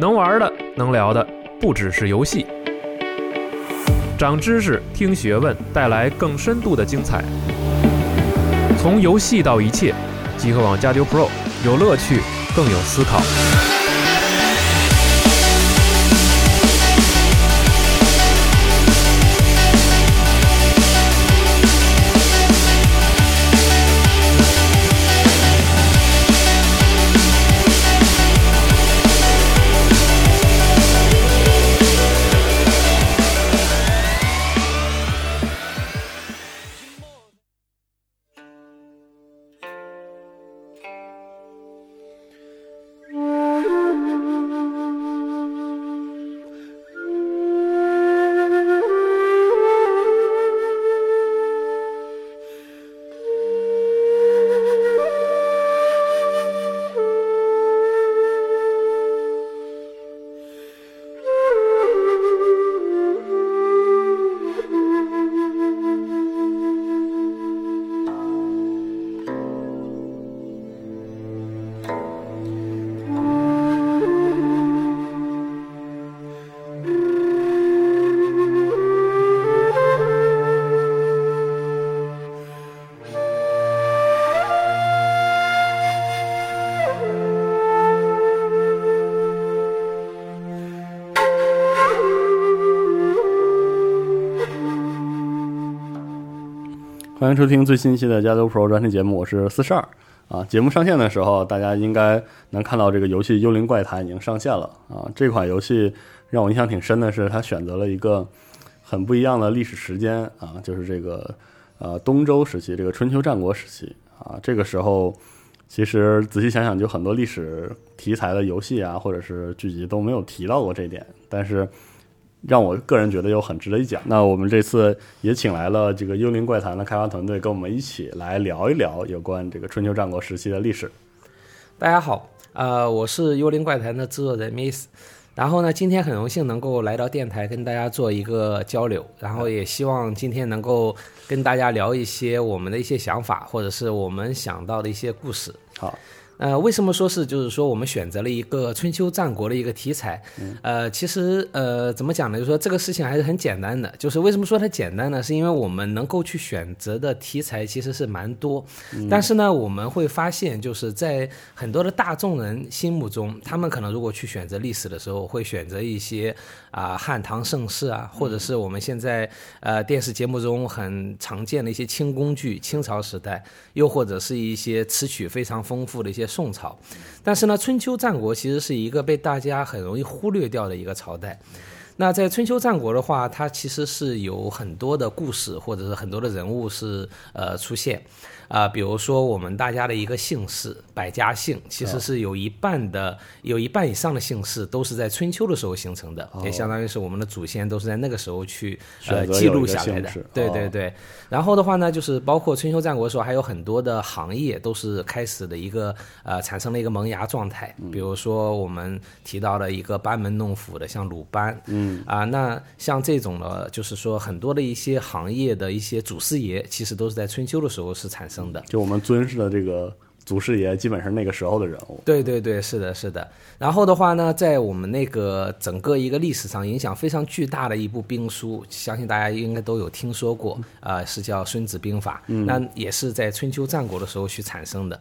能玩的、能聊的，不只是游戏。长知识，听学问，带来更深度的精彩。从游戏到一切，极客网加丢 Pro，有乐趣，更有思考。欢迎收听最新期的加州 Pro 专题节目，我是四十二啊。节目上线的时候，大家应该能看到这个游戏《幽灵怪谈》已经上线了啊。这款游戏让我印象挺深的是，它选择了一个很不一样的历史时间啊，就是这个呃东周时期，这个春秋战国时期啊。这个时候，其实仔细想想，就很多历史题材的游戏啊，或者是剧集都没有提到过这点，但是。让我个人觉得又很值得一讲。那我们这次也请来了这个《幽灵怪谈》的开发团队，跟我们一起来聊一聊有关这个春秋战国时期的历史。大家好，呃，我是《幽灵怪谈》的制作人 Miss。然后呢，今天很荣幸能够来到电台跟大家做一个交流，然后也希望今天能够跟大家聊一些我们的一些想法，或者是我们想到的一些故事。好。呃，为什么说是就是说我们选择了一个春秋战国的一个题材？呃，其实呃，怎么讲呢？就是说这个事情还是很简单的。就是为什么说它简单呢？是因为我们能够去选择的题材其实是蛮多，但是呢，我们会发现就是在很多的大众人心目中，他们可能如果去选择历史的时候，会选择一些啊汉唐盛世啊，或者是我们现在呃电视节目中很常见的一些清宫剧，清朝时代，又或者是一些词曲非常丰富的一些。宋朝，但是呢，春秋战国其实是一个被大家很容易忽略掉的一个朝代。那在春秋战国的话，它其实是有很多的故事，或者是很多的人物是呃出现。啊，比如说我们大家的一个姓氏百家姓，其实是有一半的，有一半以上的姓氏都是在春秋的时候形成的，也相当于是我们的祖先都是在那个时候去呃记录下来的。对对对。然后的话呢，就是包括春秋战国的时候，还有很多的行业都是开始的一个呃产生了一个萌芽状态。比如说我们提到了一个班门弄斧的，像鲁班。嗯。啊，那像这种呢，就是说很多的一些行业的一些祖师爷，其实都是在春秋的时候是产生。的，就我们尊师的这个祖师爷，基本是那个时候的人物。对对对，是的，是的。然后的话呢，在我们那个整个一个历史上影响非常巨大的一部兵书，相信大家应该都有听说过，呃，是叫《孙子兵法》。那也是在春秋战国的时候去产生的。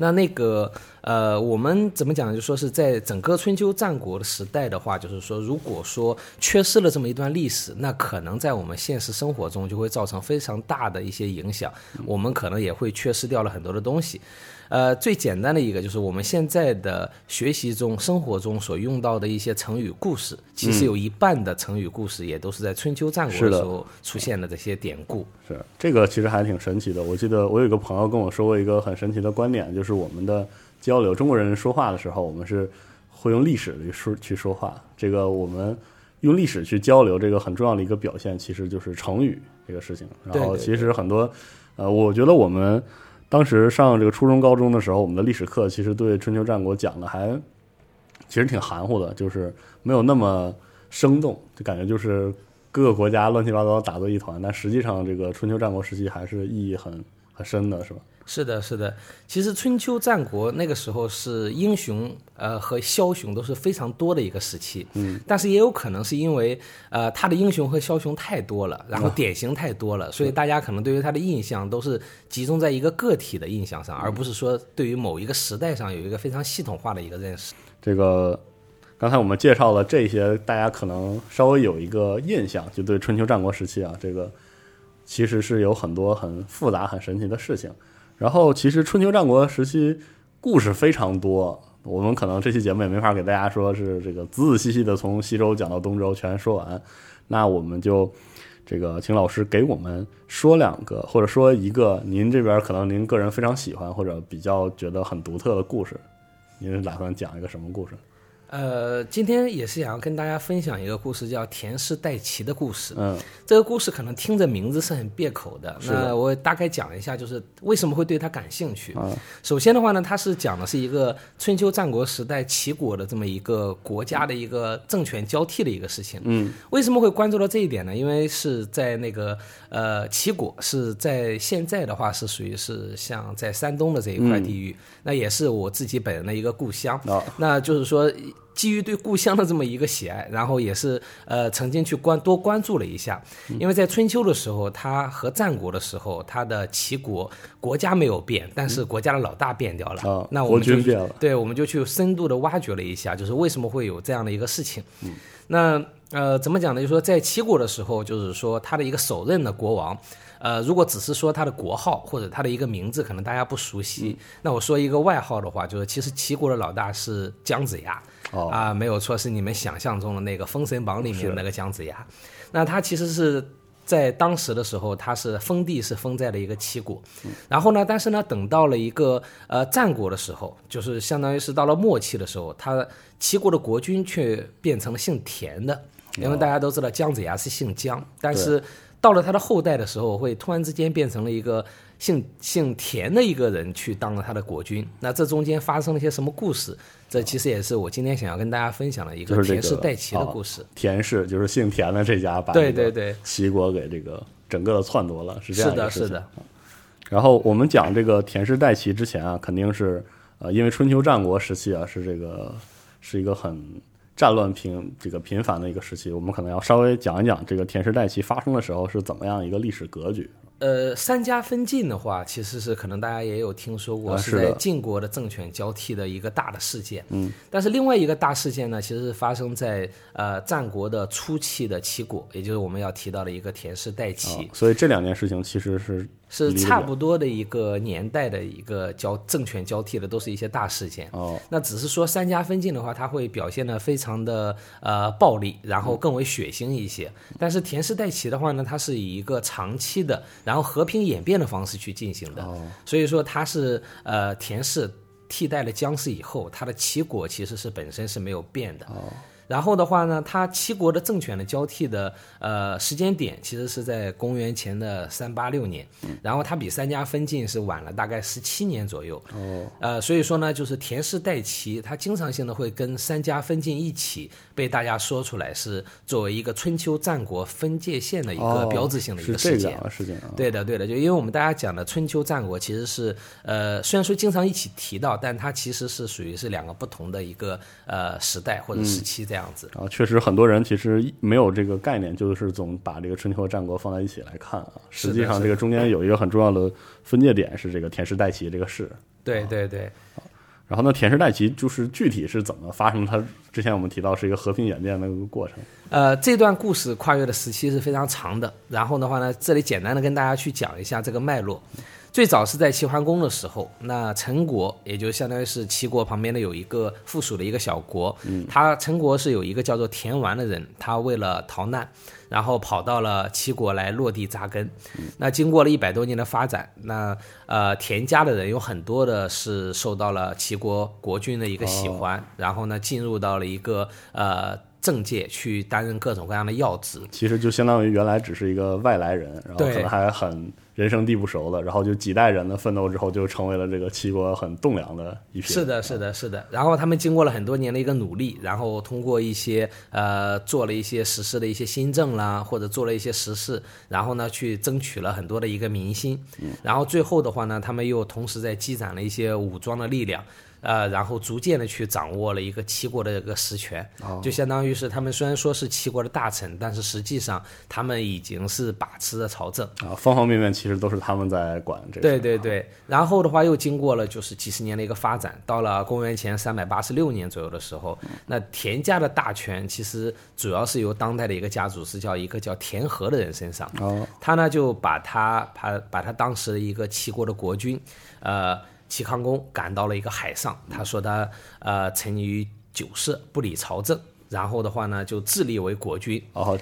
那那个呃，我们怎么讲？就说是在整个春秋战国的时代的话，就是说，如果说缺失了这么一段历史，那可能在我们现实生活中就会造成非常大的一些影响，我们可能也会缺失掉了很多的东西。呃，最简单的一个就是我们现在的学习中、生活中所用到的一些成语故事，其实有一半的成语故事也都是在春秋战国的时候出现的这些典故。是这个其实还挺神奇的。我记得我有一个朋友跟我说过一个很神奇的观点，就是我们的交流，中国人说话的时候，我们是会用历史去说去说话。这个我们用历史去交流，这个很重要的一个表现，其实就是成语这个事情。然后其实很多，呃，我觉得我们。当时上这个初中、高中的时候，我们的历史课其实对春秋战国讲的还其实挺含糊的，就是没有那么生动，就感觉就是各个国家乱七八糟打作一团。但实际上，这个春秋战国时期还是意义很很深的，是吧？是的，是的。其实春秋战国那个时候是英雄呃和枭雄都是非常多的一个时期，嗯，但是也有可能是因为呃他的英雄和枭雄太多了，然后典型太多了，所以大家可能对于他的印象都是集中在一个个体的印象上，而不是说对于某一个时代上有一个非常系统化的一个认识。这个刚才我们介绍了这些，大家可能稍微有一个印象，就对春秋战国时期啊，这个其实是有很多很复杂、很神奇的事情。然后，其实春秋战国时期故事非常多，我们可能这期节目也没法给大家说是这个仔仔细细的从西周讲到东周全说完。那我们就这个请老师给我们说两个，或者说一个您这边可能您个人非常喜欢或者比较觉得很独特的故事。您打算讲一个什么故事？呃，今天也是想要跟大家分享一个故事，叫田氏代齐的故事。嗯，这个故事可能听着名字是很别口的，那我大概讲一下，就是为什么会对它感兴趣。嗯首先的话呢，它是讲的是一个春秋战国时代齐国的这么一个国家的一个政权交替的一个事情。嗯为什么会关注到这一点呢？因为是在那个呃齐国是在现在的话是属于是像在山东的这一块地域，那也是我自己本人的一个故乡。哦那就是说，基于对故乡的这么一个喜爱，然后也是呃曾经去关多关注了一下，因为在春秋的时候，他和战国的时候，他的齐国国家没有变，但是国家的老大变掉了。啊，那我们就变了，对，我们就去深度的挖掘了一下，就是为什么会有这样的一个事情。那呃，怎么讲呢？就是说，在齐国的时候，就是说他的一个首任的国王，呃，如果只是说他的国号或者他的一个名字，可能大家不熟悉。那我说一个外号的话，就是其实齐国的老大是姜子牙。哦啊，没有错，是你们想象中的那个《封神榜》里面的那个姜子牙。那他其实是在当时的时候，他是封地是封在了一个齐国，然后呢，但是呢，等到了一个呃战国的时候，就是相当于是到了末期的时候，他齐国的国君却变成了姓田的，因为大家都知道姜子牙是姓姜，但是到了他的后代的时候，会突然之间变成了一个姓姓田的一个人去当了他的国君。那这中间发生了一些什么故事？这其实也是我今天想要跟大家分享的一个田氏代齐的故事。田氏就是姓田的这家把对这个对对齐国给这个整个的篡夺了，是这样是的，是的，然后我们讲这个田氏代齐之前啊，肯定是呃，因为春秋战国时期啊，是这个是一个很战乱频这个频繁的一个时期，我们可能要稍微讲一讲这个田氏代齐发生的时候是怎么样一个历史格局。呃，三家分晋的话，其实是可能大家也有听说过，啊是在晋国的政权交替的一个大的事件。嗯，但是另外一个大事件呢，其实是发生在呃战国的初期的齐国，也就是我们要提到的一个田氏代齐。啊，所以这两件事情其实是是差不多的一个年代的一个交政权交替的，都是一些大事件。哦，那只是说三家分晋的话，它会表现的非常的呃暴力，然后更为血腥一些。但是田氏代齐的话呢，它是以一个长期的，然后和平演变的方式去进行的。哦所以说它是呃田氏替代了姜氏以后，它的齐国其实是本身是没有变的。哦然后的话呢，它七国的政权的交替的呃时间点其实是在公元前的三八六年，然后它比三家分晋是晚了大概十七年左右。哦，呃，所以说呢，就是田氏代齐，它经常性的会跟三家分晋一起被大家说出来，是作为一个春秋战国分界线的一个哦标志性的一个事件。对的，对的，就因为我们大家讲的春秋战国其实是，呃，虽然说经常一起提到，但它其实是属于是两个不同的一个呃时代或者时期这样子。然后确实很多人其实没有这个概念，就是总把这个春秋和战国放在一起来看啊。实际上，这个中间有一个很重要的分界点是这个田氏代齐这个事。对对对，然后呢，田氏代齐就是具体是怎么发生？它之前我们提到是一个和平演变的一个过程。呃，这段故事跨越的时期是非常长的。然后的话呢，这里简单的跟大家去讲一下这个脉络。最早是在齐桓公的时候，那陈国也就相当于是齐国旁边的有一个附属的一个小国，嗯，他陈国是有一个叫做田完的人，他为了逃难，然后跑到了齐国来落地扎根。那经过了一百多年的发展，那呃田家的人有很多的是受到了齐国国君的一个喜欢，然后呢进入到了一个呃政界去担任各种各样的要职。其实就相当于原来只是一个外来人，然后可能还很人生地不熟的，然后就几代人的奋斗之后，就成为了这个齐国很栋梁的一批。是的，是的，是的。然后他们经过了很多年的一个努力，然后通过一些呃做了一些实施的一些新政啦，或者做了一些实事，然后呢去争取了很多的一个民心。然后最后的话呢，他们又同时在积攒了一些武装的力量。呃，然后逐渐的去掌握了一个齐国的一个实权，就相当于是他们虽然说是齐国的大臣，但是实际上他们已经是把持着朝政啊，方方面面其实都是他们在管这个。对对对，然后的话又经过了就是几十年的一个发展，到了公元前三百八十六年左右的时候，那田家的大权其实主要是由当代的一个家族是叫一个叫田和的人身上，哦，他呢就把他把把他当时的一个齐国的国君，呃。齐康公赶到了一个海上，他说他呃沉于酒色，不理朝政，然后的话呢就自立为国君，哦，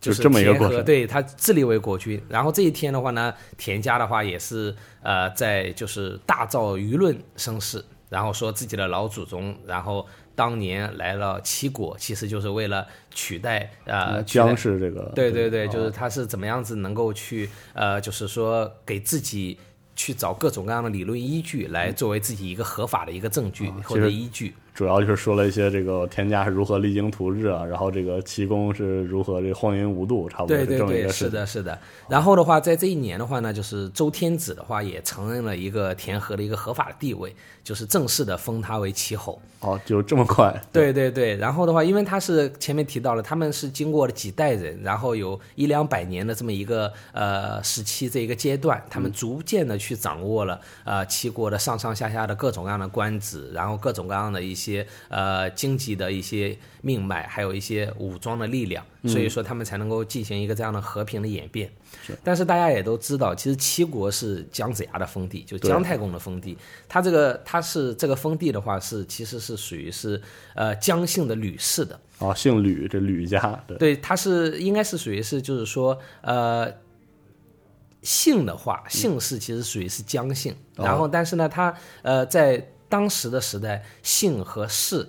就是这么一个过程，对他自立为国君。然后这一天的话呢，田家的话也是呃在就是大造舆论声势，然后说自己的老祖宗，然后当年来了齐国，其实就是为了取代呃姜氏这个，对对对，就是他是怎么样子能够去呃就是说给自己。去找各种各样的理论依据来作为自己一个合法的一个证据或者依据。主要就是说了一些这个田家是如何励精图治啊，然后这个齐公是如何这个荒淫无度，差不多对对对，是的，是的。然后的话，在这一年的话呢，就是周天子的话也承认了一个田和的一个合法的地位，就是正式的封他为齐侯。哦，就这么快？对对对。然后的话，因为他是前面提到了，他们是经过了几代人，然后有一两百年的这么一个呃时期这一个阶段，他们逐渐的去掌握了呃齐国的上上下下的各种各样的官职，然后各种各样的一些。些呃经济的一些命脉，还有一些武装的力量，所以说他们才能够进行一个这样的和平的演变。但是大家也都知道，其实齐国是姜子牙的封地，就姜太公的封地。他这个他是这个封地的话，是其实是属于是呃姜姓的吕氏的。哦，姓吕，这吕家。对，对，他是应该是属于是就是说呃姓的话，姓氏其实属于是姜姓。然后，但是呢，他呃在。当时的时代，姓和氏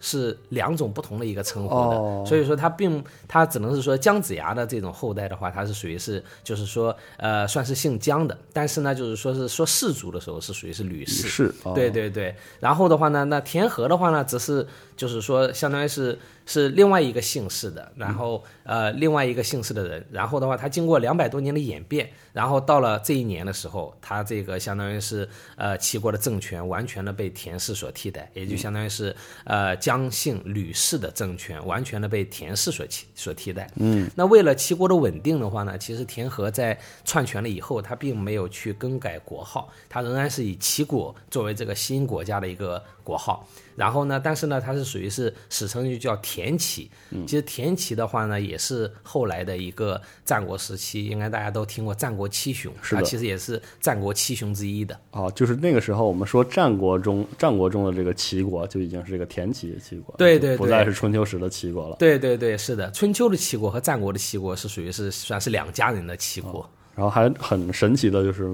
是两种不同的一个称呼的，所以说他并他只能是说姜子牙的这种后代的话，他是属于是就是说呃算是姓姜的，但是呢就是说是说氏族的时候是属于是吕氏，对对对。然后的话呢，那田和的话呢，只是就是说相当于是。是另外一个姓氏的，然后呃，另外一个姓氏的人，然后的话，他经过两百多年的演变，然后到了这一年的时候，他这个相当于是呃齐国的政权完全的被田氏所替代，也就相当于是呃姜姓吕氏的政权完全的被田氏所替所替代。嗯，那为了齐国的稳定的话呢，其实田和在篡权了以后，他并没有去更改国号，他仍然是以齐国作为这个新国家的一个国号。然后呢？但是呢，它是属于是史称就叫田齐。其实田齐的话呢，也是后来的一个战国时期，应该大家都听过战国七雄，它其实也是战国七雄之一的。哦，就是那个时候我们说战国中战国中的这个齐国就已经是这个田齐齐国，对对，不再是春秋时的齐国了。对对对，是的，春秋的齐国和战国的齐国是属于是算是两家人的齐国。然后还很神奇的就是。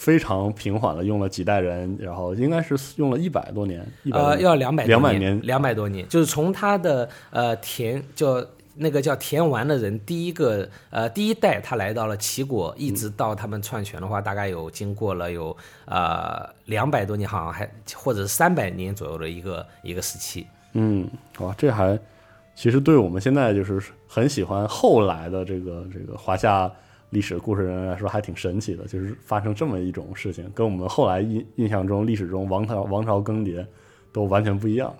非常平缓的用了几代人，然后应该是用了一百多年，呃，要两百两百年，两百多年，就是从他的呃田叫那个叫田完的人第一个呃第一代他来到了齐国，一直到他们篡权的话，大概有经过了有呃两百多年，好像还或者是三百年左右的一个一个时期。嗯，哇，这还其实对我们现在就是很喜欢后来的这个这个华夏。历史故事人来说还挺神奇的，就是发生这么一种事情，跟我们后来印印象中历史中王朝王朝更迭都完全不一样。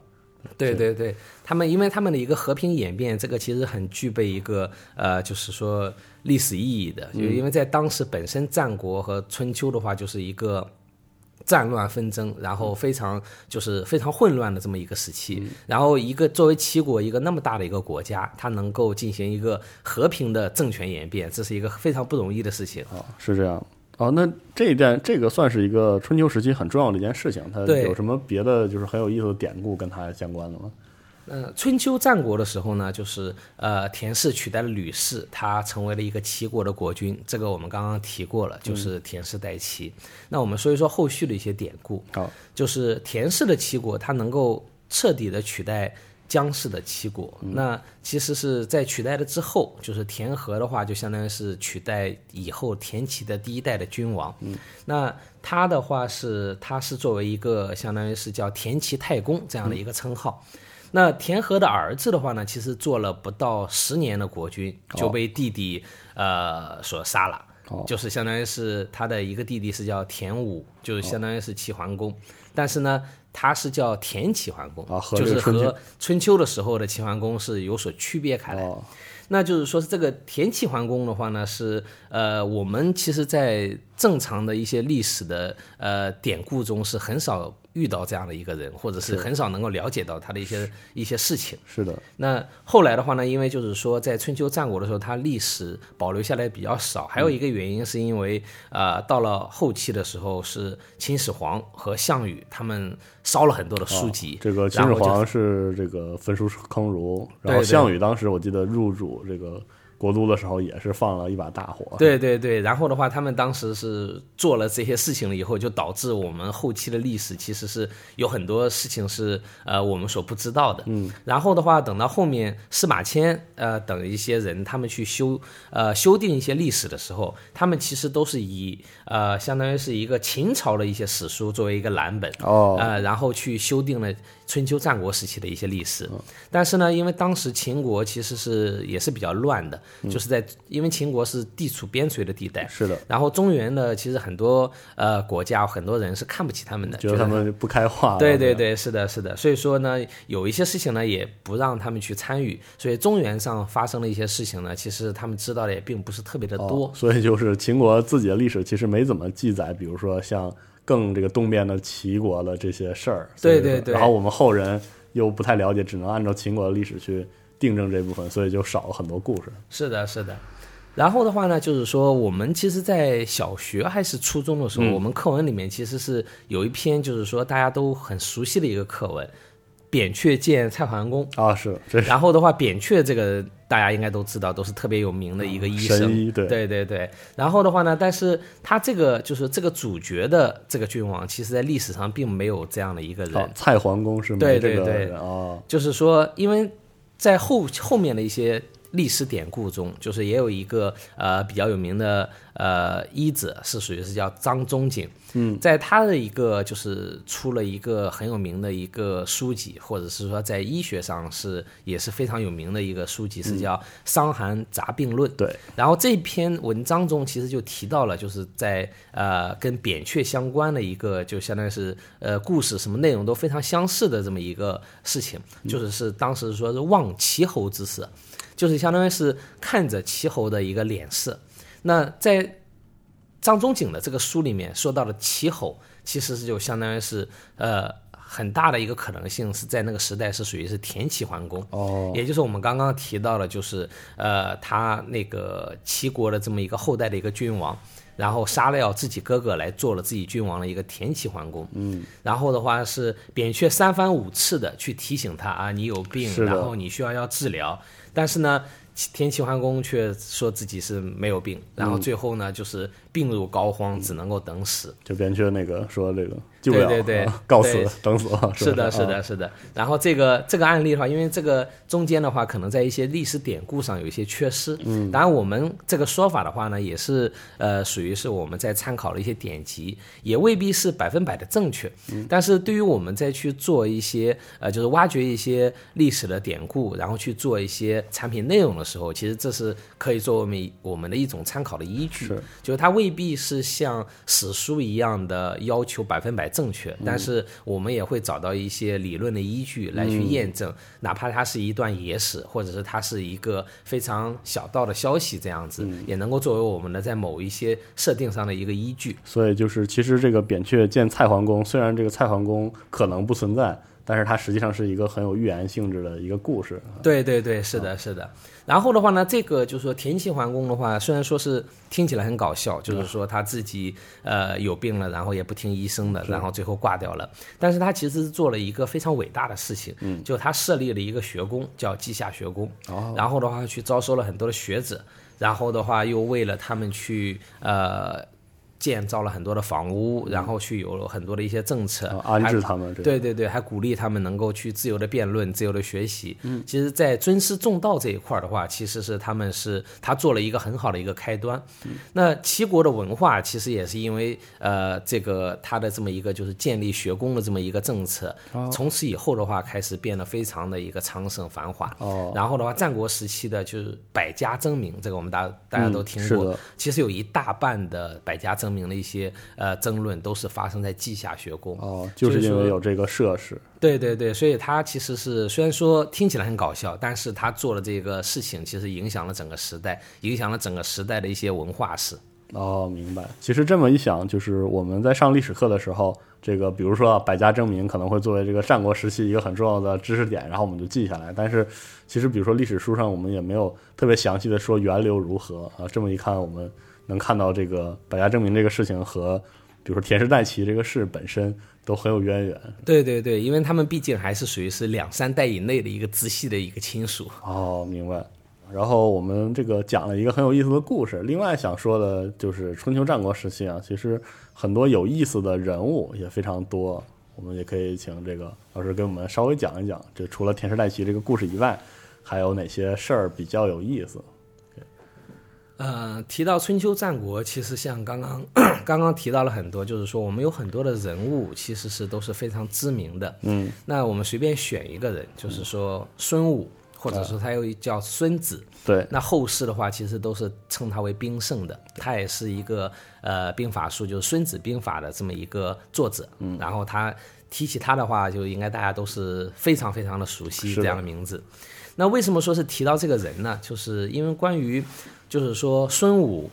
对对对，他们因为他们的一个和平演变，这个其实很具备一个呃，就是说历史意义的，就因为在当时本身战国和春秋的话，就是一个。战乱纷争，然后非常就是非常混乱的这么一个时期，然后一个作为齐国一个那么大的一个国家，它能够进行一个和平的政权演变，这是一个非常不容易的事情啊。是这样哦，那这一段这个算是一个春秋时期很重要的一件事情，它有什么别的就是很有意思的典故跟它相关的吗？嗯，春秋战国的时候呢，就是呃，田氏取代了吕氏，他成为了一个齐国的国君。这个我们刚刚提过了，就是田氏代齐。那我们说一说后续的一些典故。好，就是田氏的齐国，他能够彻底的取代姜氏的齐国。那其实是在取代了之后，就是田和的话，就相当于是取代以后田齐的第一代的君王。那他的话是，他是作为一个相当于是叫田齐太公这样的一个称号。那田和的儿子的话呢，其实做了不到十年的国君，就被弟弟呃所杀了。哦就是相当于是他的一个弟弟是叫田武，就是相当于是齐桓公，但是呢，他是叫田齐桓公，就是和春秋的时候的齐桓公是有所区别开来。哦，那就是说，这个田齐桓公的话呢，是呃，我们其实，在正常的一些历史的呃典故中是很少遇到这样的一个人，或者是很少能够了解到他的一些一些事情。是的，那后来的话呢，因为就是说，在春秋战国的时候，它历史保留下来比较少，还有一个原因是因为，呃，到了后期的时候，是秦始皇和项羽他们烧了很多的书籍，这个秦始皇是这个焚书坑儒，然后项羽当时我记得入主这个国都的时候也是放了一把大火。对对对，然后的话，他们当时是做了这些事情了以后，就导致我们后期的历史其实是有很多事情是呃我们所不知道的。嗯，然后的话，等到后面司马迁呃等一些人他们去修呃修订一些历史的时候，他们其实都是以呃相当于是一个秦朝的一些史书作为一个蓝本。哦，呃，然后去修订了春秋战国时期的一些历史。但是呢，因为当时秦国其实是也是比较乱的，就是在因为秦国是地处边陲的地带，是的，然后中原呢其实很多呃国家很多人是看不起他们的，觉得他们不开化。对对对，是的，是的。所以说呢，有一些事情呢也不让他们去参与，所以中原上发生的一些事情呢，其实他们知道的也并不是特别的多。哦，所以就是秦国自己的历史其实没怎么记载，比如说像更这个东边的齐国的这些事儿。对对对然后我们后人又不太了解，只能按照秦国的历史去订正这部分，所以就少了很多故事。是的，是的。然后的话呢，就是说，我们其实，在小学还是初中的时候，嗯我们课文里面其实是有一篇，就是说大家都很熟悉的一个课文，《扁鹊见蔡桓公》。啊，是是然后的话，扁鹊这个大家应该都知道，都是特别有名的一个医生。对对对对，然后的话呢，但是他这个就是这个主角的这个君王，其实在历史上并没有这样的一个人。哦，蔡桓公是没对这个对对人哦，就是说，因为在后后面的一些历史典故中，就是也有一个呃比较有名的呃医者，是属于是叫张仲景。嗯，在他的一个就是出了一个很有名的一个书籍，或者是说在医学上是也是非常有名的一个书籍，是叫《伤寒杂病论》。对，然后这篇文章中其实就提到了，就是在呃跟扁鹊相关的一个，就相当于是呃故事，什么内容都非常相似的这么一个事情，就是是当时说是望齐侯之色，就是相当于是看着齐侯的一个脸色。那在张仲景的这个书里面说到的齐侯，其实是就相当于是呃很大的一个可能性是在那个时代是属于是田齐桓公。哦，也就是我们刚刚提到了，就是呃，他那个齐国的这么一个后代的一个君王，然后杀了要自己哥哥来做了自己君王的一个田齐桓公。嗯，然后的话是扁鹊三番五次的去提醒他啊，你有病，然后你需要要治疗，但是呢。田齐桓公却说自己是没有病，然嗯后最后呢，就是病入膏肓，只能够等死。就扁鹊那个说这个救不了，对对对啊告死对等死了，是的，是的，是的。然后这个这个案例的话，因为这个中间的话，可能在一些历史典故上有一些缺失。嗯，当然我们这个说法的话呢，也是呃属于是我们在参考了一些典籍，也未必是百分百的正确。嗯，但是对于我们再去做一些呃，就是挖掘一些历史的典故，然后去做一些产品内容的时候，其实这是可以作为我们的一种参考的依据。是，就是它未必是像史书一样的要求百分百正确，但是我们也会找到一些理论的依据来去验证，哪怕它是一段野史，或者是它是一个非常小道的消息，这样子、也能够作为我们的在某一些设定上的一个依据。所以就是，其实这个扁鹊见蔡桓公，虽然这个蔡桓公可能不存在，但是它实际上是一个很有预言性质的一个故事。对对对，是的，是的。然后的话呢，这个就是说田齐桓公的话，虽然说是听起来很搞笑，就是说他自己呃有病了，然后也不听医生的，然后最后挂掉了。但是他其实是做了一个非常伟大的事情，嗯，就他设立了一个学宫，叫稷下学宫。哦，然后的话去招收了很多的学者，然后的话又为了他们去呃建造了很多的房屋，然后去有了很多的一些政策，啊安还置他们对对对，还鼓励他们能够去自由的辩论、自由的学习。嗯，其实，在尊师重道这一块儿的话，其实是他们是他做了一个很好的一个开端。那齐国的文化其实也是因为呃这个他的这么一个就是建立学宫的这么一个政策，从此以后的话开始变得非常的一个昌盛繁华。哦，然后的话，战国时期的就是百家争鸣，这个我们大大家都听过。其实有一大半的百家争鸣的一些呃争论都是发生在稷下学宫。哦，就是因为有这个设施，对对对，所以他其实是虽然说听起来很搞笑，但是他做了这个事情其实影响了整个时代，影响了整个时代的一些文化史。哦，明白。其实这么一想，就是我们在上历史课的时候，这个比如说啊百家争鸣可能会作为这个战国时期一个很重要的知识点，然后我们就记下来。但是其实比如说历史书上我们也没有特别详细的说源流如何啊。这么一看，我们能看到这个百家争鸣这个事情和比如说田氏代齐这个事本身都很有渊源。对对对，因为他们毕竟还是属于是两三代以内的一个直系的一个亲属。哦，明白。然后我们这个讲了一个很有意思的故事。另外想说的就是春秋战国时期啊，其实很多有意思的人物也非常多。我们也可以请这个老师给我们稍微讲一讲，这除了田氏代齐这个故事以外，还有哪些事儿比较有意思？呃，提到春秋战国，其实像刚刚 刚刚提到了很多，就是说我们有很多的人物其实是都是非常知名的。嗯，那我们随便选一个人，就是说孙武，或者说他又叫孙子。对，那后世的话，其实都是称他为兵圣的，他也是一个呃兵法书，就是《孙子兵法》的这么一个作者。嗯，然后他提起他的话，就应该大家都是非常非常的熟悉这样的名字。那为什么说是提到这个人呢？就是因为关于就是说孙武、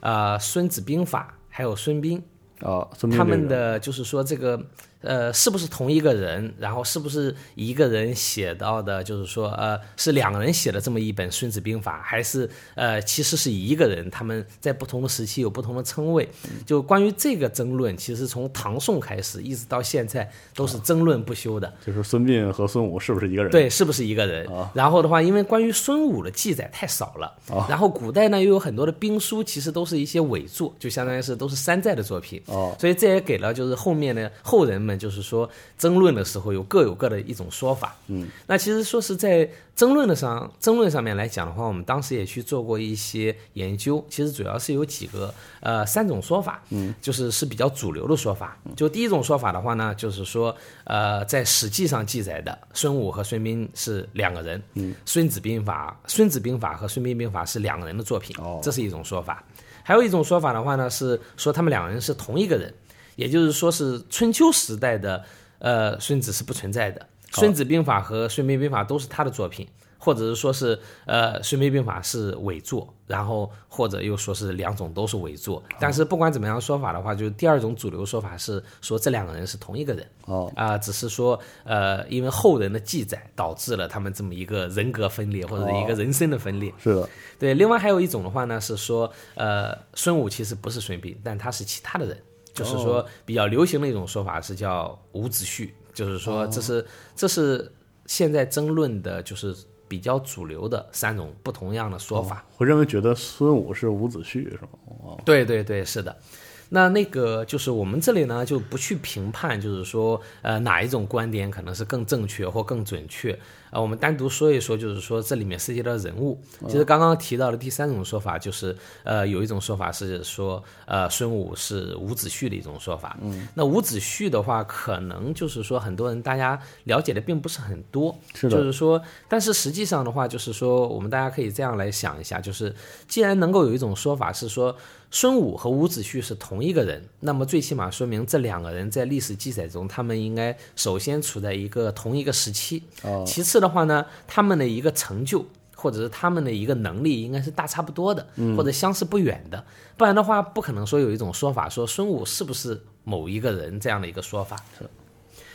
呃《孙子兵法》还有孙膑，啊，孙膑他们的就是说这个呃是不是同一个人，然后是不是一个人写到的，就是说呃是两个人写的这么一本《孙子兵法》，还是呃其实是一个人，他们在不同的时期有不同的称谓。就关于这个争论，其实从唐宋开始一直到现在都是争论不休的。就是孙膑和孙武是不是一个人？，对，是不是一个人？啊然后的话，因为关于孙武的记载太少了，哦然后古代呢又有很多的兵书，其实都是一些伪作，就相当于是都是山寨的作品。哦，所以这也给了就是后面的后人们，就是说争论的时候有各有各的一种说法。嗯，那其实说是在争论的上争论上面来讲的话，我们当时也去做过一些研究，其实主要是有几个呃三种说法，嗯，就是是比较主流的说法。就第一种说法的话呢，就是说呃在《史记》上记载的孙武和孙膑是两个人，嗯，《孙子兵法》《孙子兵法》和《孙膑兵法》是两个人的作品，哦这是一种说法。还有一种说法的话呢，是说他们两个人是同一个人，也就是说是春秋时代的呃孙子是不存在的，《孙子兵法》和《孙膑兵法》都是他的作品，或者是说是呃《孙膑兵法》是伪作，然后或者又说是两种都是伪作。但是不管怎么样说法的话，就是第二种主流说法是说这两个人是同一个人。哦，啊、只是说，呃，因为后人的记载导致了他们这么一个人格分裂或者一个人生的分裂。是的，对，另外还有一种的话呢，是说，呃，孙武其实不是孙膑，但他是其他的人，就是说比较流行的一种说法是叫伍子胥，就是说这是、这是现在争论的，就是比较主流的三种不同样的说法。我认为觉得孙武是伍子胥是吗？哦，对对对，是的。那那个就是我们这里呢，就不去评判，就是说，呃，哪一种观点可能是更正确或更准确。呃，我们单独说一说，就是说这里面涉及到人物。其实刚刚提到的第三种说法，就是呃，有一种说法是说，呃，孙武是伍子胥的一种说法。嗯，那伍子胥的话，可能就是说很多人大家了解的并不是很多。是的就是说，但是实际上的话，就是说，我们大家可以这样来想一下，就是既然能够有一种说法是说孙武和伍子胥是同一个人，那么最起码说明这两个人在历史记载中，他们应该首先处在一个同一个时期，哦其次的话呢，他们的一个成就。或者是他们的一个能力应该是大差不多的，或者相似不远的，不然的话不可能说有一种说法说孙武是不是某一个人这样的一个说法。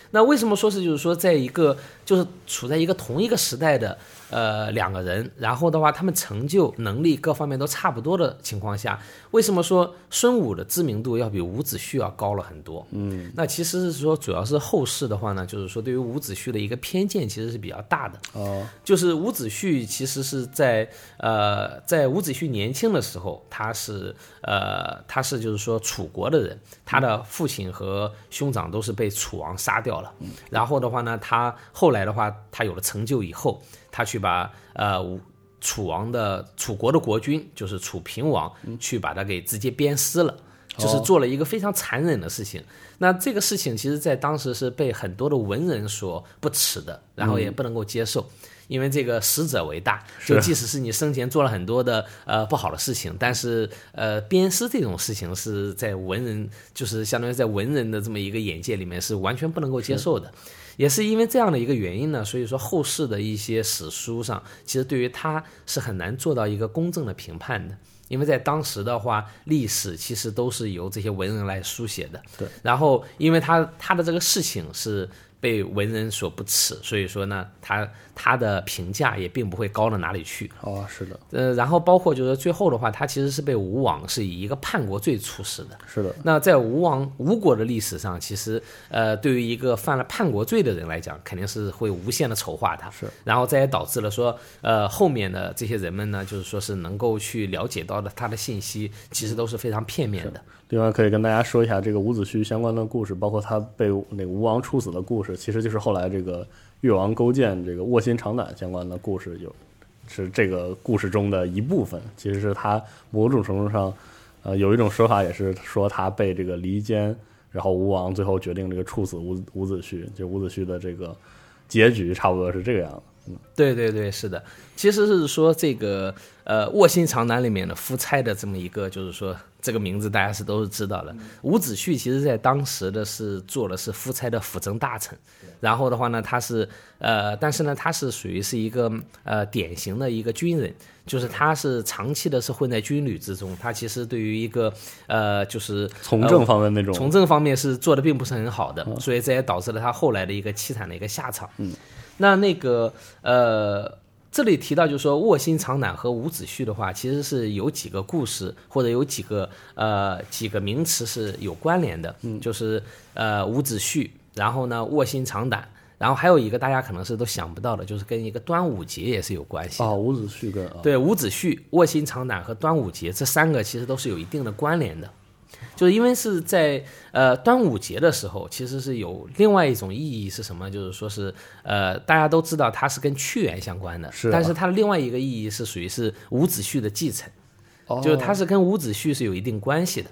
那为什么说是就是说在一个就是处在一个同一个时代的呃两个人，然后的话他们成就能力各方面都差不多的情况下，为什么说孙武的知名度要比伍子胥要高了很多？嗯，那其实是说主要是后世的话呢，就是说对于伍子胥的一个偏见其实是比较大的。哦，就是伍子胥其实是在呃，在伍子胥年轻的时候，他是呃，他是就是说楚国的人，他的父亲和兄长都是被楚王杀掉了。然后的话呢，他后来的话，他有了成就以后，他去把呃吴楚王的楚国的国君，就是楚平王，去把他给直接鞭尸了。就是做了一个非常残忍的事情，那这个事情其实在当时是被很多的文人所不耻的，然后也不能够接受，因为这个死者为大，就即使是你生前做了很多的呃不好的事情，但是呃鞭尸这种事情是在文人就是相当于在文人的这么一个眼界里面是完全不能够接受的，也是因为这样的一个原因呢，所以说后世的一些史书上其实对于他是很难做到一个公正的评判的。因为在当时的话，历史其实都是由这些文人来书写的。对。然后，因为他他的这个事情是被文人所不耻，所以说呢，他他的评价也并不会高到哪里去。哦，是的。呃，然后包括就是最后的话，他其实是被吴王是以一个叛国罪处死的。是的。那在吴王吴国的历史上，其实呃，对于一个犯了叛国罪的人来讲，肯定是会无限的丑化他。是。然后这也导致了说，呃，后面的这些人们呢，就是说是能够去了解到的他的信息，其实都是非常片面的。另外，可以跟大家说一下这个伍子胥相关的故事，包括他被那个吴王处死的故事，其实就是后来这个越王勾践这个卧薪尝胆相关的故事，有是这个故事中的一部分。其实是他某种程度上，呃，有一种说法也是说他被这个离间，然后吴王最后决定这个处死伍伍子胥，就伍子胥的这个结局差不多是这个样子。嗯，对对对，是的，其实是说这个呃卧薪尝胆里面的夫差的这么一个，就是说。这个名字大家是都是知道的。伍子胥其实在当时的是做的是夫差的辅政大臣，然后的话呢，他是呃，但是呢，他是属于是一个呃典型的一个军人，就是他是长期的是混在军旅之中，他其实对于一个呃就是从政方面那种从政方面是做的并不是很好的，所以这也导致了他后来的一个凄惨的一个下场。嗯，那那个呃。这里提到就是说卧薪尝胆和伍子胥的话，其实是有几个故事或者有几个呃几个名词是有关联的，嗯，就是呃伍子胥，然后呢卧薪尝胆，然后还有一个大家可能是都想不到的，就是跟一个端午节也是有关系。啊，伍子胥跟对伍子胥卧薪尝胆和端午节这三个其实都是有一定的关联的。就是因为是在呃端午节的时候，其实是有另外一种意义是什么？就是说是呃大家都知道它是跟屈原相关的，是。但是它的另外一个意义是属于是伍子胥的继承，哦，就是它是跟伍子胥是有一定关系的。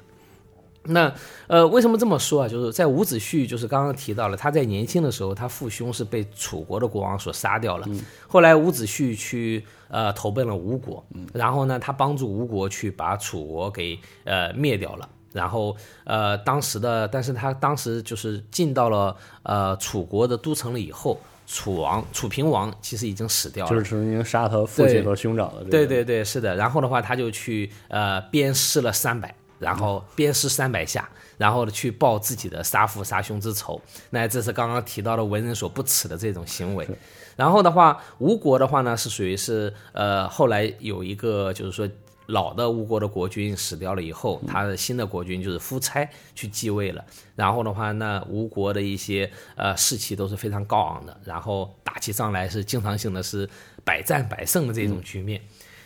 那呃为什么这么说啊？就是在伍子胥就是刚刚提到了他在年轻的时候，他父兄是被楚国的国王所杀掉了，后来伍子胥去呃投奔了吴国，然后呢他帮助吴国去把楚国给呃灭掉了。然后，呃，当时的，但是他当时就是进到了呃楚国的都城了以后，楚王楚平王其实已经死掉了，就是曾经杀他父亲和兄长的。对对对，是的。然后的话，他就去呃鞭尸了三百，然后鞭尸三百下，然后呢去报自己的杀父杀兄之仇。那这是刚刚提到的文人所不耻的这种行为。然后的话，吴国的话呢是属于是呃后来有一个就是说。老的吴国的国君死掉了以后，他的新的国君就是夫差去继位了。然后的话，那吴国的一些呃士气都是非常高昂的，然后打起仗来是经常性的是百战百胜的这种局面。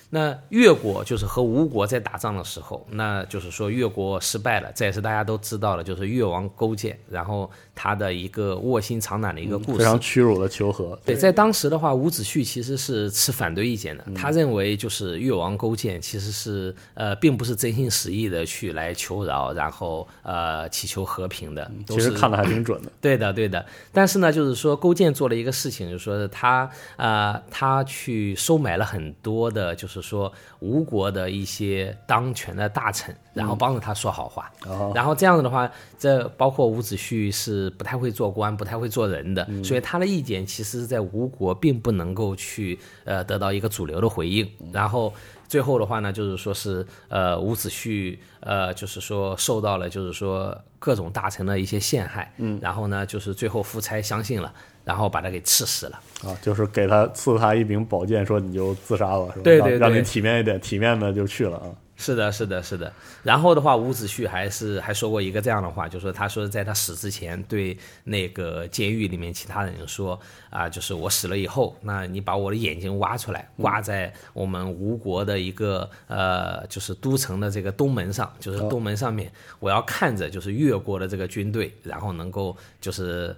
那越国就是和吴国在打仗的时候，那就是说越国失败了，这也是大家都知道了，就是越王勾践，然后他的一个卧薪尝胆的一个故事，非常屈辱的求和。对，在当时的话，伍子胥其实是持反对意见的，他认为就是越王勾践其实是呃，并不是真心实意的去来求饶，然后呃祈求和平的。其实看的还挺准的。对的，对的。但是呢，就是说勾践做了一个事情，就是说他呃，他去收买了很多的，就是。是说吴国的一些当权的大臣，然后帮着他说好话，然后这样子的话，这包括伍子胥是不太会做官、不太会做人的，所以他的意见其实，在吴国并不能够去呃得到一个主流的回应。然后最后的话呢，就是说是呃伍子胥呃就是说受到了就是说各种大臣的一些陷害，嗯，然后呢，就是最后夫差相信了，然后把他给刺死了。啊，就是给他赐他一柄宝剑，说你就自杀了，是吧？对对对让让你体面一点，体面的就去了啊。是的，是的，是的。然后的话，伍子胥还是还说过一个这样的话，就说他说在他死之前对那个监狱里面其他人说啊，就是我死了以后，那你把我的眼睛挖出来，挂在我们吴国的一个呃，就是都城的这个东门上，就是东门上面，我要看着就是越国的这个军队，然后能够就是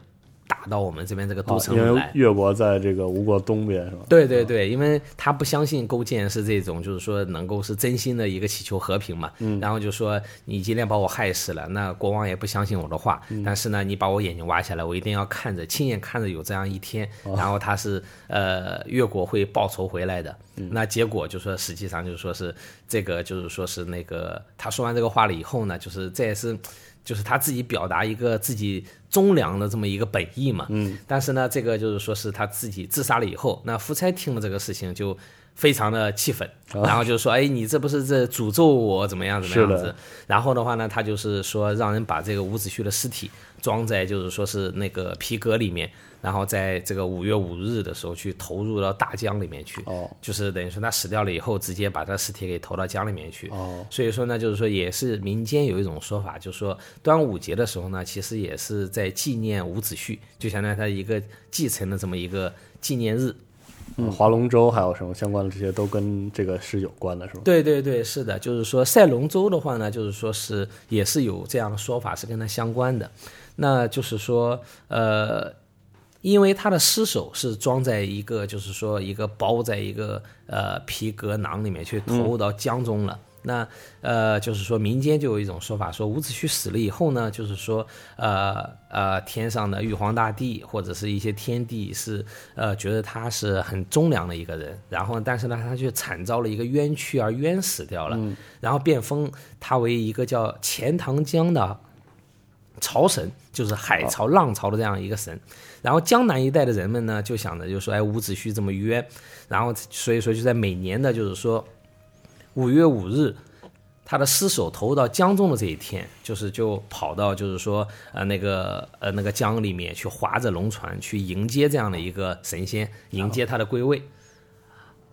打到我们这边这个都啊因为城。越国在这个吴国东边，是吧？对对对，因为他不相信勾践是这种，就是说能够是真心的一个祈求和平嘛。嗯。然后就说你今天把我害死了，那国王也不相信我的话。但是呢，你把我眼睛挖下来，我一定要看着，亲眼看着有这样一天，然后他是呃越国会报仇回来的。那结果就说实际上就是说是这个就是说是那个他说完这个话了以后呢，就是这也是。就是他自己表达一个自己忠良的这么一个本意嘛，嗯，但是呢，这个就是说是他自己自杀了以后，那夫差听了这个事情就非常的气愤，然后就说，哎，你这不是这诅咒我怎么样怎么样子？然后的话呢，他就是说让人把这个伍子胥的尸体装在就是说是那个皮革里面，然后在这个五月五日的时候去投入到大江里面去，哦就是等于说他死掉了以后，直接把他尸体给投到江里面去。哦所以说呢，就是说也是民间有一种说法，就是说端午节的时候呢，其实也是在纪念伍子胥，就相当于他一个继承的这么一个纪念日。嗯，划龙舟还有什么相关的这些都跟这个是有关的，是吧？对对对，是的，就是说赛龙舟的话呢，就是说是也是有这样的说法，是跟它相关的。那就是说，呃，因为他的尸首是装在一个，就是说一个包在一个呃皮革囊里面去投入到江中了。那呃，就是说民间就有一种说法，说伍子胥死了以后呢，就是说呃呃天上的玉皇大帝或者是一些天帝是呃觉得他是很忠良的一个人，然后但是呢他却惨遭了一个冤屈而冤死掉了，然后便封他为一个叫钱塘江的潮神，就是海潮、浪潮的这样一个神。然后江南一带的人们呢，就想着就说，哎，伍子胥这么冤，然后所以说就在每年的就是说五月五日，他的尸首投入到江中的这一天，就是就跑到就是说呃那个呃那个江里面去划着龙船去迎接这样的一个神仙，迎接他的归位。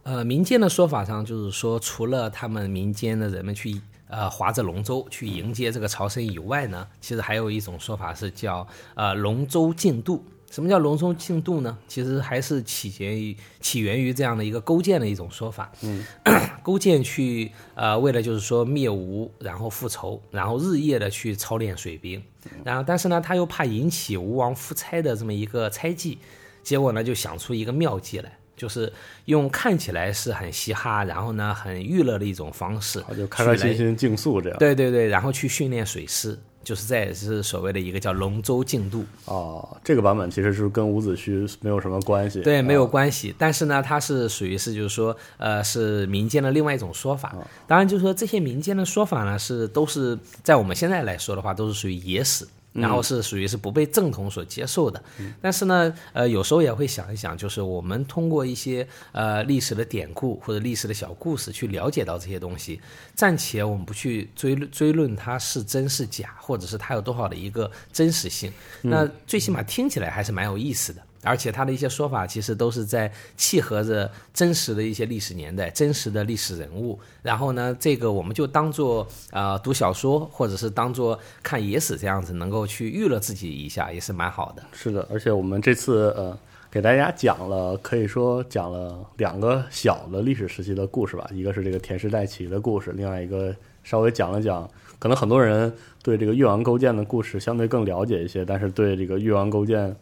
呃，民间的说法上就是说，除了他们民间的人们去呃划着龙舟去迎接这个朝圣以外呢，其实还有一种说法是叫呃龙舟竞渡。什么叫龙舟竞渡呢？其实还是起源于起源于这样的一个勾践的一种说法。嗯，勾践去呃为了就是说灭吴，然后复仇，然后日夜的去操练水兵，然后但是呢他又怕引起吴王夫差的这么一个猜忌，结果呢就想出一个妙计来。就是用看起来是很嘻哈，然后呢很娱乐的一种方式，啊，就开开心心竞速这样。对对对，然后去训练水师，就是这也是所谓的一个叫龙舟竞渡。哦，这个版本其实是跟伍子胥没有什么关系。对，没有啊关系。但是呢，它是属于是就是说，呃，是民间的另外一种说法。当然，就是说这些民间的说法呢，是都是在我们现在来说的话，都是属于野史。然后是属于是不被正统所接受的，但是呢，呃，有时候也会想一想，就是我们通过一些呃历史的典故或者历史的小故事去了解到这些东西，暂且我们不去追追论它是真是假，或者是它有多少的一个真实性，那最起码听起来还是蛮有意思的。而且他的一些说法其实都是在契合着真实的一些历史年代、真实的历史人物。然后呢，这个我们就当做呃读小说，或者是当做看野史这样子，能够去娱乐自己一下，也是蛮好的。是的，而且我们这次呃给大家讲了，可以说讲了两个小的历史时期的故事吧，一个是这个田氏代齐的故事，另外一个稍微讲了讲，可能很多人对这个越王勾践的故事相对更了解一些，但是对这个越王勾践，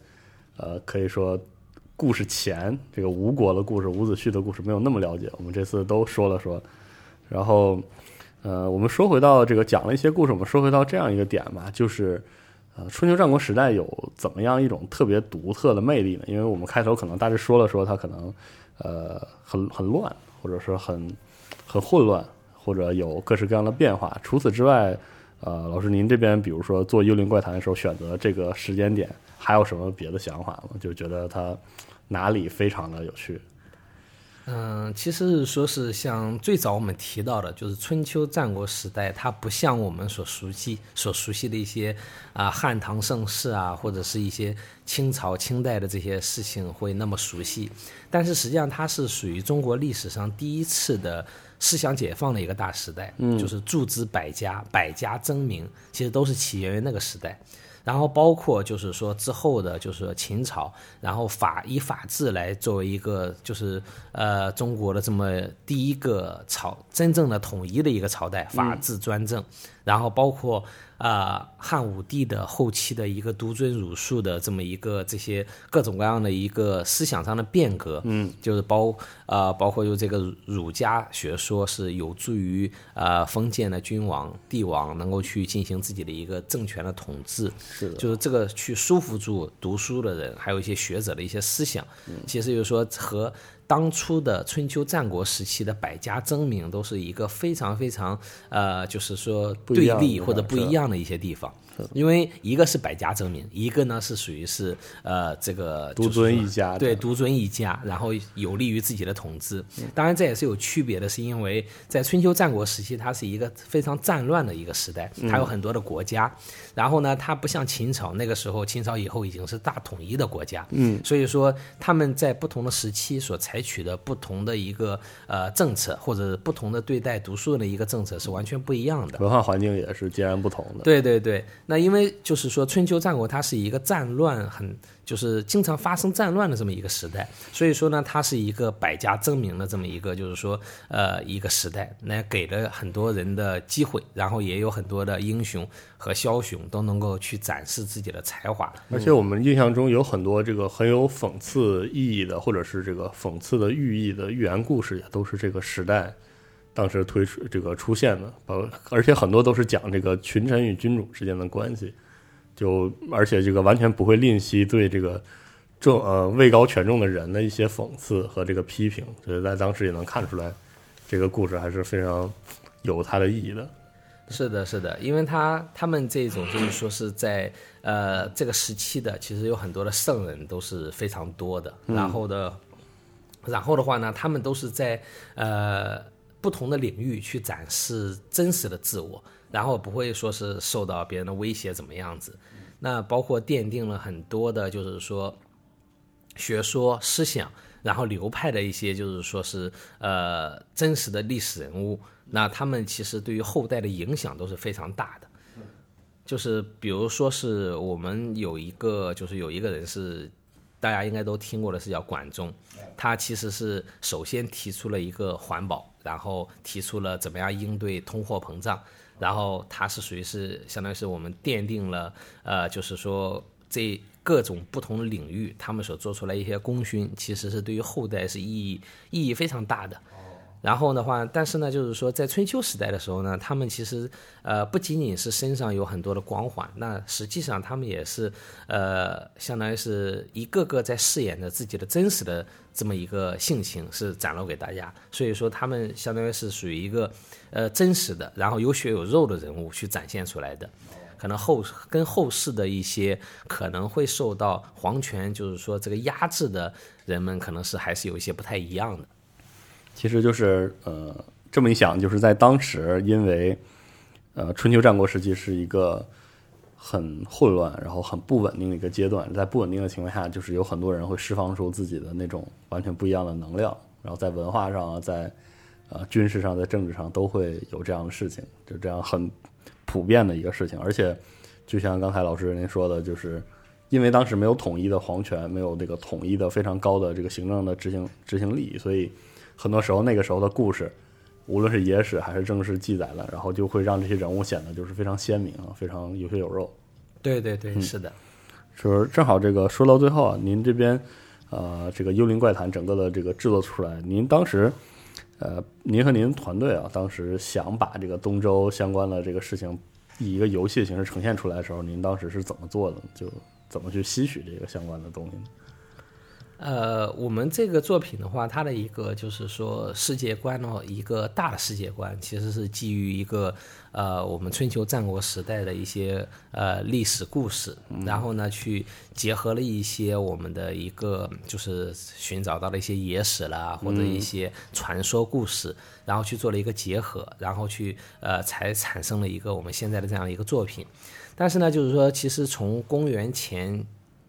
呃，可以说故事前这个吴国的故事、伍子胥的故事没有那么了解，我们这次都说了说，然后呃，我们说回到这个讲了一些故事，我们说回到这样一个点吧，就是。呃，春秋战国时代有怎么样一种特别独特的魅力呢？因为我们开头可能大致说了说它可能呃很很乱，或者说很很混乱，或者有各式各样的变化。除此之外，呃，老师您这边比如说做《幽灵怪谈》的时候选择这个时间点，还有什么别的想法吗？就觉得它哪里非常的有趣？嗯，其实是说是像最早我们提到的，就是春秋战国时代，它不像我们所熟悉、所熟悉的一些啊汉唐盛世啊，或者是一些清朝、清代的这些事情会那么熟悉。但是实际上，它是属于中国历史上第一次的思想解放的一个大时代，嗯，就是诸子百家、百家争鸣，其实都是起源于那个时代。然后包括就是说之后的，就是说秦朝，然后法以法治来作为一个就是呃中国的这么第一个朝真正的统一的一个朝代，法治专政。然后包括啊汉武帝的后期的一个独尊儒术的这么一个这些各种各样的一个思想上的变革，嗯，就是包呃包括就这个儒家学说是有助于呃封建的君王帝王能够去进行自己的一个政权的统治，是的，就是这个去束缚住读书的人，还有一些学者的一些思想，其实就是说和。当初的春秋战国时期的百家争鸣，都是一个非常非常呃，就是说对立或者不一样的一些地方。因为一个是百家争鸣，一个呢是属于是呃这个独尊一家，对独尊一家，然后有利于自己的统治。当然这也是有区别的，是因为在春秋战国时期，它是一个非常战乱的一个时代，它有很多的国家。然后呢，它不像秦朝那个时候，秦朝以后已经是大统一的国家。嗯，所以说他们在不同的时期所采取的不同的一个呃政策，或者不同的对待读书人的一个政策是完全不一样的，文化环境也是截然不同的。对对对。那因为就是说，春秋战国它是一个战乱很，就是经常发生战乱的这么一个时代，所以说呢，它是一个百家争鸣的这么一个，就是说，呃，一个时代，那给了很多人的机会，然后也有很多的英雄和枭雄都能够去展示自己的才华。而且我们印象中有很多这个很有讽刺意义的，或者是这个讽刺的寓意的寓言故事，也都是这个时代。当时推出这个出现的，而且很多都是讲这个群臣与君主之间的关系，就而且这个完全不会吝惜对这个重呃位高权重的人的一些讽刺和这个批评，所以在当时也能看出来，这个故事还是非常有它的意义的。是的，是的，因为他他们这种就是说是在呃这个时期的，其实有很多的圣人都是非常多的，然后的，然后的话呢，他们都是在呃。不同的领域去展示真实的自我，然后不会说是受到别人的威胁怎么样子。那包括奠定了很多的，就是说学说思想，然后流派的一些，就是说是呃真实的历史人物。那他们其实对于后代的影响都是非常大的。就是比如说是我们有一个，就是有一个人是大家应该都听过的，是叫管仲。他其实是首先提出了一个环保。然后提出了怎么样应对通货膨胀，然后他是属于是相当于是我们奠定了，呃，就是说这各种不同领域，他们所做出来一些功勋，其实是对于后代是意义意义非常大的。然后的话，但是呢，就是说，在春秋时代的时候呢，他们其实呃不仅仅是身上有很多的光环，那实际上他们也是呃，相当于是一个个在饰演着自己的真实的这么一个性情，是展露给大家。所以说，他们相当于是属于一个呃真实的，然后有血有肉的人物去展现出来的。可能后跟后世的一些可能会受到皇权就是说这个压制的人们，可能是还是有一些不太一样的。其实就是呃，这么一想，就是在当时，因为呃，春秋战国时期是一个很混乱，然后很不稳定的一个阶段，在不稳定的情况下，就是有很多人会释放出自己的那种完全不一样的能量，然后在文化上啊，在呃军事上，在政治上都会有这样的事情，就这样很普遍的一个事情。而且，就像刚才老师您说的，就是因为当时没有统一的皇权，没有这个统一的非常高的这个行政的执行执行力，所以。很多时候，那个时候的故事，无论是野史还是正式记载了，然后就会让这些人物显得就是非常鲜明啊，非常有血有肉。对对对，是的。就是正好这个说到最后啊，您这边呃，这个《幽灵怪谈》整个的这个制作出来，您当时呃，您和您团队啊，当时想把这个东周相关的这个事情以一个游戏的形式呈现出来的时候，您当时是怎么做的？就怎么去吸取这个相关的东西呢？呃，我们这个作品的话，它的一个就是说世界观呢，一个大的世界观，其实是基于一个呃我们春秋战国时代的一些呃历史故事，然后呢去结合了一些我们的一个就是寻找到了一些野史啦，或者一些传说故事，然后去做了一个结合，然后去呃才产生了一个我们现在的这样一个作品。但是呢，就是说其实从公元前。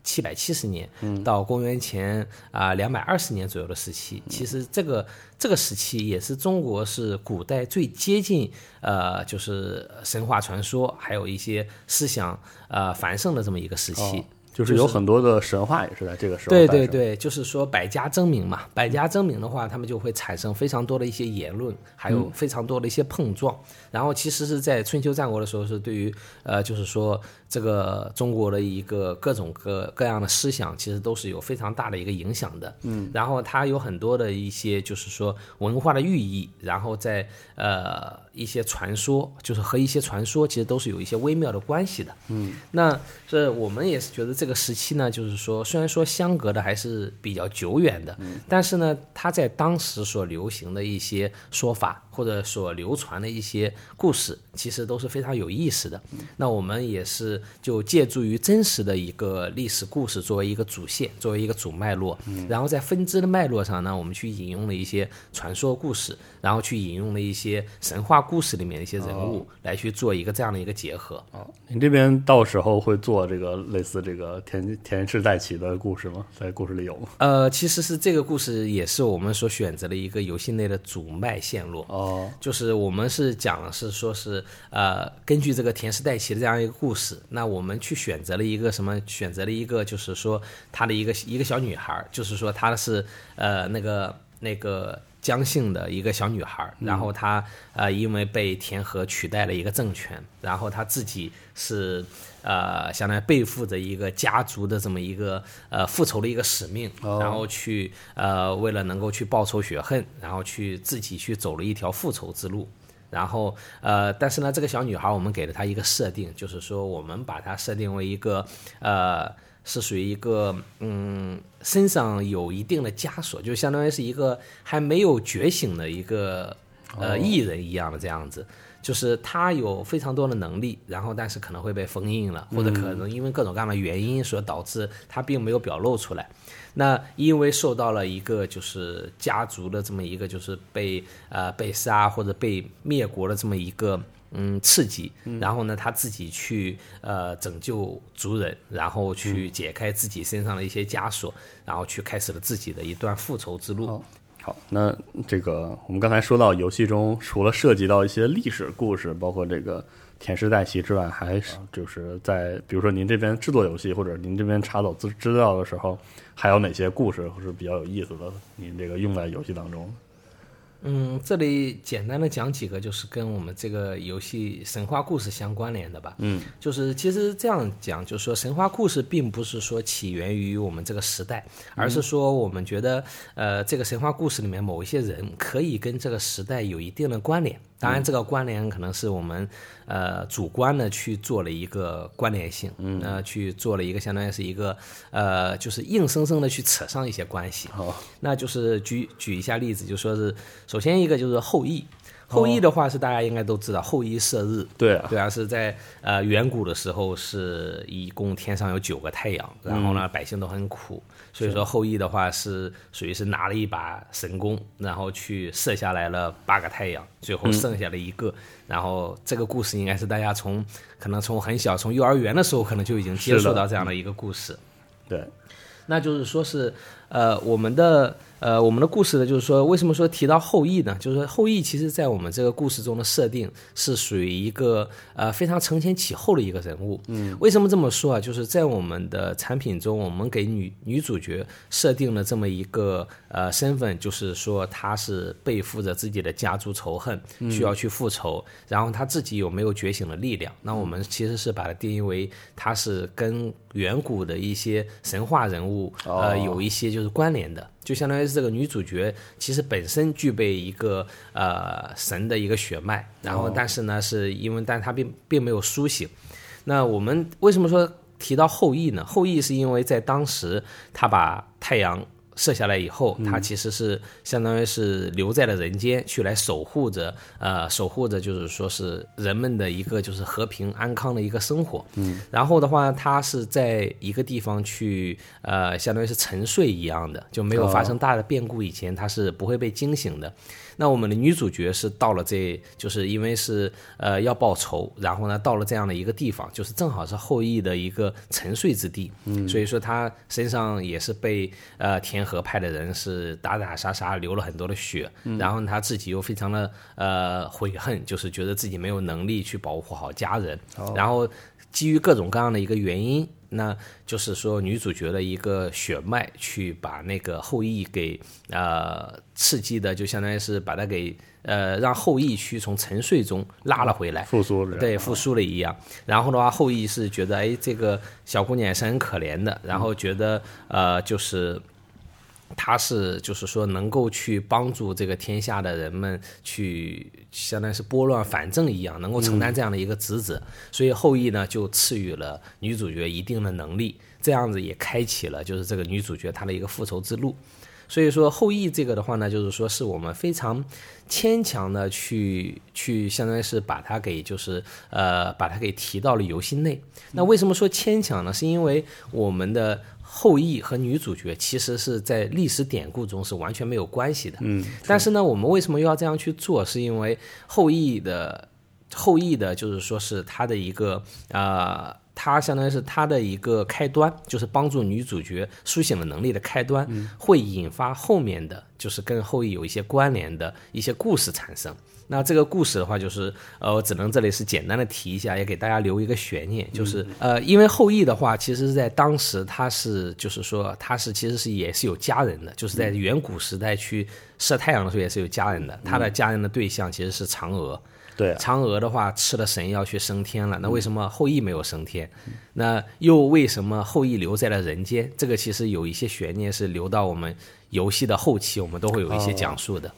七百七十年到公元前啊两百二十年左右的时期，其实这个这个时期也是中国是古代最接近呃就是神话传说还有一些思想呃繁盛的这么一个时期。就是有很多的神话也是在这个时候。对对对，就是说百家争鸣嘛，百家争鸣的话，他们就会产生非常多的一些言论，还有非常多的一些碰撞。然后其实是在春秋战国的时候，是对于呃，就是说这个中国的一个各种各各样的思想，其实都是有非常大的一个影响的。嗯。然后它有很多的一些就是说文化的寓意，然后在呃一些传说，就是和一些传说其实都是有一些微妙的关系的。嗯。那这我们也是觉得这。这个时期呢，就是说，虽然说相隔的还是比较久远的，但是呢，它在当时所流行的一些说法或者所流传的一些故事，其实都是非常有意思的。那我们也是就借助于真实的一个历史故事作为一个主线，作为一个主脉络，然后在分支的脉络上呢，我们去引用了一些传说故事，然后去引用了一些神话故事里面的一些人物，来去做一个这样的一个结合。哦，你这边到时候会做这个类似这个。田田氏代齐的故事吗？在故事里有吗？呃，其实是这个故事也是我们所选择的一个游戏内的主脉线路哦。就是我们是讲的是说是呃，根据这个田氏代齐的这样一个故事，那我们去选择了一个什么？选择了一个就是说他的一个一个小女孩，就是说她是呃那个那个。姜姓的一个小女孩，然后她呃因为被田和取代了一个政权，然后她自己是呃相当于背负着一个家族的这么一个呃复仇的一个使命，然后去呃为了能够去报仇雪恨，然后去自己去走了一条复仇之路，然后呃但是呢这个小女孩我们给了她一个设定，就是说我们把她设定为一个呃。是属于一个嗯，身上有一定的枷锁，就相当于是一个还没有觉醒的一个呃艺人一样的这样子，就是他有非常多的能力，然后但是可能会被封印了，或者可能因为各种各样的原因所导致他并没有表露出来。那因为受到了一个就是家族的这么一个就是被呃被杀或者被灭国的这么一个。嗯，刺激，然后呢，他自己去呃拯救族人，然后去解开自己身上的一些枷锁，然后去开始了自己的一段复仇之路。好，那这个我们刚才说到游戏中除了涉及到一些历史故事，包括这个田氏代齐之外，还是就是在比如说您这边制作游戏或者您这边查找资资料的时候，还有哪些故事是比较有意思的？您这个用在游戏当中？嗯，这里简单的讲几个，就是跟我们这个游戏神话故事相关联的吧。嗯，就是其实这样讲，就是说神话故事并不是说起源于我们这个时代，而是说我们觉得，呃，这个神话故事里面某一些人可以跟这个时代有一定的关联。当然，这个关联可能是我们呃主观的去做了一个关联性，嗯，呃，去做了一个相当于是一个呃，就是硬生生的去扯上一些关系。好，那就是举举一下例子，就说是首先一个就是后羿。后羿的话是大家应该都知道，后羿射日，对啊，对啊，是在呃远古的时候是一共天上有九个太阳，然后呢百姓都很苦，所以说后羿的话是属于是拿了一把神弓，然后去射下来了八个太阳，最后剩下了一个，然后这个故事应该是大家从可能从很小从幼儿园的时候可能就已经接触到这样的一个故事，对，那就是说是呃我们的。呃，我们的故事呢，就是说，为什么说提到后羿呢？就是说后羿其实在我们这个故事中的设定是属于一个呃非常承前启后的一个人物。嗯，为什么这么说啊？就是在我们的产品中，我们给女女主角设定了这么一个呃身份，就是说她是背负着自己的家族仇恨，需要去复仇，然后她自己有没有觉醒的力量？那我们其实是把它定义为她是跟远古的一些神话人物呃有一些就是关联的。就相当于是这个女主角，其实本身具备一个呃神的一个血脉，然后但是呢，是因为但她并并没有苏醒。那我们为什么说提到后羿呢？后羿是因为在当时他把太阳射下来以后，他其实是相当于是留在了人间，去来守护着，呃，守护着就是说是人们的一个就是和平安康的一个生活。嗯，然后的话，他是在一个地方去，呃，相当于是沉睡一样的，就没有发生大的变故以前，他是不会被惊醒的。那我们的女主角是到了这，就是因为是呃要报仇，然后呢到了这样的一个地方，就是正好是后羿的一个沉睡之地，嗯，所以说她身上也是被呃田和派的人是打打杀杀，流了很多的血，然后他自己又非常的呃悔恨，就是觉得自己没有能力去保护好家人，然后基于各种各样的一个原因。那就是说，女主角的一个血脉去把那个后羿给呃刺激的，就相当于是把他给呃让后羿去从沉睡中拉了回来，复苏了，对，复苏了一样。然后的话，后羿是觉得哎，这个小姑娘也是很可怜的，然后觉得呃就是。他是就是说能够去帮助这个天下的人们去，相当于是拨乱反正一样，能够承担这样的一个职责，所以后羿呢就赐予了女主角一定的能力，这样子也开启了就是这个女主角她的一个复仇之路。所以说后羿这个的话呢，就是说是我们非常牵强的去去，相当于是把它给就是呃把它给提到了游戏内。那为什么说牵强呢？是因为我们的。后羿和女主角其实是在历史典故中是完全没有关系的。嗯，但是呢，我们为什么又要这样去做？是因为后羿的后羿的，就是说是他的一个呃，他相当于是他的一个开端，就是帮助女主角苏醒的能力的开端，会引发后面的就是跟后羿有一些关联的一些故事产生。那这个故事的话，就是呃，我只能这里是简单的提一下，也给大家留一个悬念，就是呃，因为后羿的话，其实是在当时他是就是说他是其实是也是有家人的，就是在远古时代去射太阳的时候也是有家人的，他的家人的对象其实是嫦娥。对，嫦娥的话吃了神药去升天了，那为什么后羿没有升天？那又为什么后羿留在了人间？这个其实有一些悬念是留到我们游戏的后期，我们都会有一些讲述的。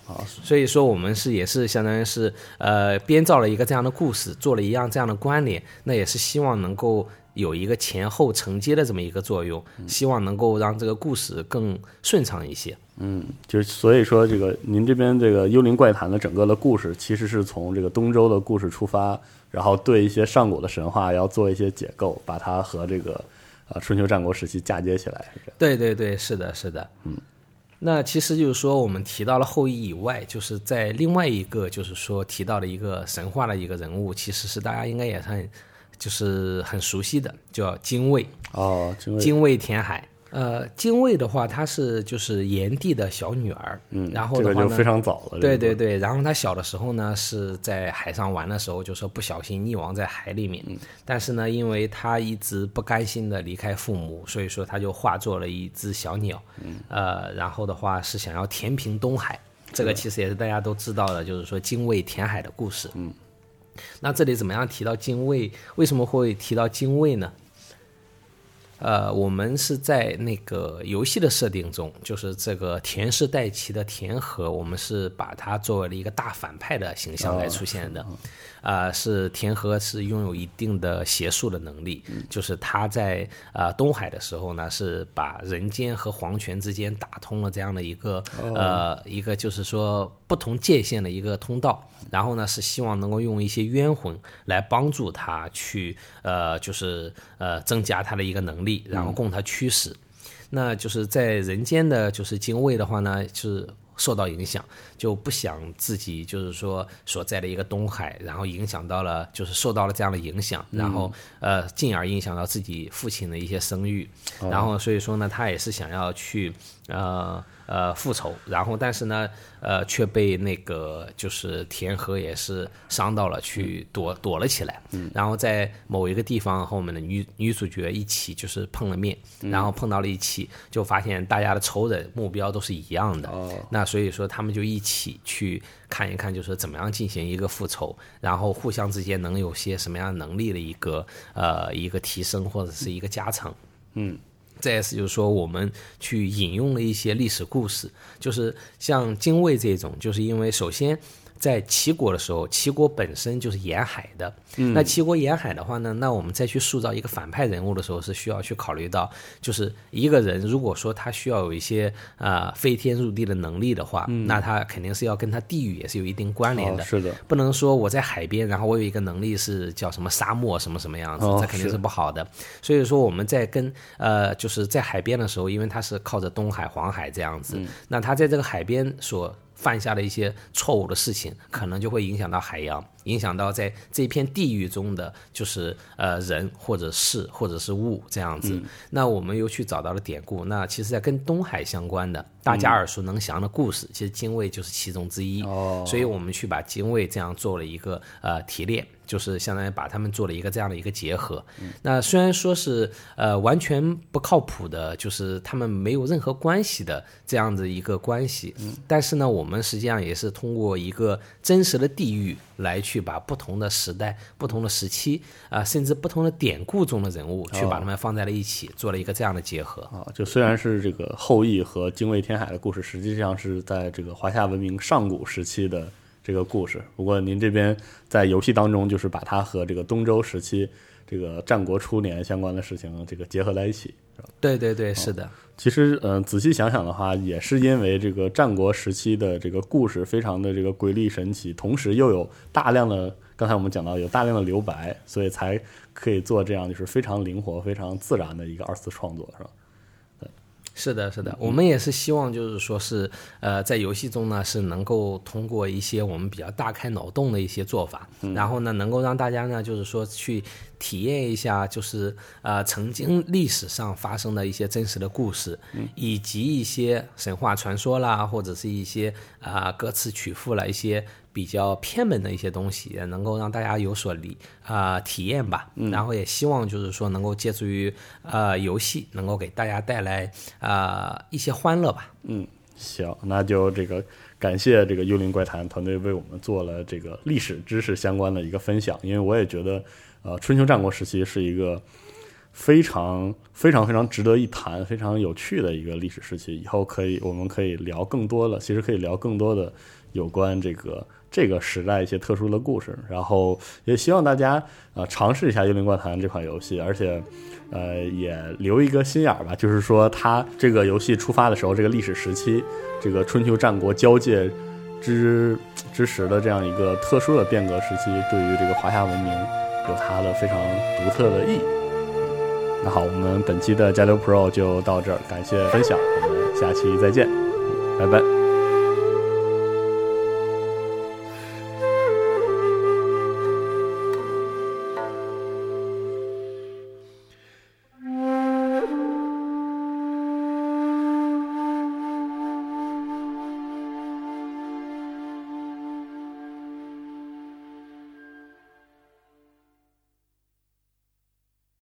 所以说我们是也是相当于是呃编造了一个这样的故事，做了一样这样的关联，那也是希望能够有一个前后承接的这么一个作用，希望能够让这个故事更顺畅一些。嗯，就是所以说，这个您这边这个《幽灵怪谈》的整个的故事，其实是从这个东周的故事出发，然后对一些上古的神话要做一些解构，把它和这个呃春秋战国时期嫁接起来。对对对，是的，是的。嗯，那其实就是说，我们提到了后羿以外，就是在另外一个就是说提到的一个神话的一个人物，其实是大家应该也很就是很熟悉的，叫精卫。哦，精卫，精卫填海。呃，精卫的话，她是就是炎帝的小女儿，嗯，然后的话呢，非常早了，对对对，然后她小的时候呢，是在海上玩的时候，就说不小心溺亡在海里面，嗯。但是呢，因为她一直不甘心的离开父母，所以说她就化作了一只小鸟，嗯。呃，然后的话是想要填平东海，这个其实也是大家都知道的，就是说精卫填海的故事，嗯，那这里怎么样提到精卫？为什么会提到精卫呢？呃，我们是在那个游戏的设定中，就是这个田氏代齐的田和，我们是把它作为了一个大反派的形象来出现的。啊，是田和是拥有一定的邪术的能力，就是他在啊东海的时候呢，是把人间和皇权之间打通了这样的一个呃一个就是说不同界限的一个通道，然后呢是希望能够用一些冤魂来帮助他去呃就是呃增加他的一个能力，然后供他驱使。那就是在人间的就是精卫的话呢，是。受到影响，就不想自己就是说所在的一个东海，然后影响到了，就是受到了这样的影响，然后呃，进而影响到自己父亲的一些声誉，然后所以说呢，他也是想要去呃。呃，复仇，然后但是呢，呃，却被那个就是田和也是伤到了，去躲躲了起来。嗯，然后在某一个地方和我们的女女主角一起就是碰了面，然后碰到了一起，就发现大家的仇人目标都是一样的。哦，那所以说他们就一起去看一看，就是怎么样进行一个复仇，然后互相之间能有些什么样能力的一个呃一个提升或者是一个加成。嗯。再次就是说，我们去引用了一些历史故事，就是像精卫这种，就是因为首先在齐国的时候，齐国本身就是沿海的。那齐国沿海的话呢，那我们再去塑造一个反派人物的时候，是需要去考虑到，就是一个人如果说他需要有一些啊飞天入地的能力的话，那他肯定是要跟他地域也是有一定关联的。哦是的，不能说我在海边，然后我有一个能力是叫什么沙漠什么什么样子，哦这肯定是是不好的。所以说我们在跟呃就是在海边的时候，因为他是靠着东海、黄海这样子，嗯那他在这个海边所犯下的一些错误的事情，可能就会影响到海洋，影响到在这片地域中的就是呃人或者事或者是物这样子。那我们又去找到了典故，那其实在跟东海相关的大家耳熟能详的故事，其实精卫就是其中之一。哦所以我们去把精卫这样做了一个呃提炼，就是相当于把他们做了一个这样的一个结合。那虽然说是呃完全不靠谱的，就是他们没有任何关系的这样的一个关系，但是呢，我们实际上也是通过一个真实的地域来去把不同的时代、不同的时期啊、甚至不同的典故中的人物，去把他们放在了一起，做了一个这样的结合。啊，就虽然是这个后羿和精卫填海的故事，实际上是在这个华夏文明上古时期的这个故事。不过您这边在游戏当中，就是把它和这个东周时期这个战国初年相关的事情这个结合在一起。对对对，是的。其实，嗯、仔细想想的话，也是因为这个战国时期的这个故事非常的这个瑰丽神奇，同时又有大量的，刚才我们讲到有大量的留白，所以才可以做这样就是非常灵活、非常自然的一个二次创作，是吧？是的，是的，我们也是希望，就是说是，呃，在游戏中呢，是能够通过一些我们比较大开脑洞的一些做法，然后呢，能够让大家呢，就是说去体验一下，就是呃，曾经历史上发生的一些真实的故事，以及一些神话传说啦，或者是一些啊、歌词曲赋啦，一些比较偏门的一些东西，也能够让大家有所理啊、体验吧。然后也希望就是说能够借助于呃游戏，能够给大家带来啊、一些欢乐吧。嗯行，那就这个感谢这个幽灵怪谈团队为我们做了这个历史知识相关的一个分享，因为我也觉得，呃，春秋战国时期是一个非常非常非常值得一谈、非常有趣的一个历史时期。以后可以我们可以聊更多的，其实可以聊更多的有关这个这个时代一些特殊的故事。然后也希望大家呃尝试一下《幽灵怪谈》这款游戏，而且。呃，也留一个心眼儿吧，就是说，它这个游戏出发的时候，这个历史时期，这个春秋战国交界之之时的这样一个特殊的变革时期，对于这个华夏文明有它的非常独特的意义。那好，我们本期的加流 Pro 就到这儿，感谢分享，我们下期再见，拜拜。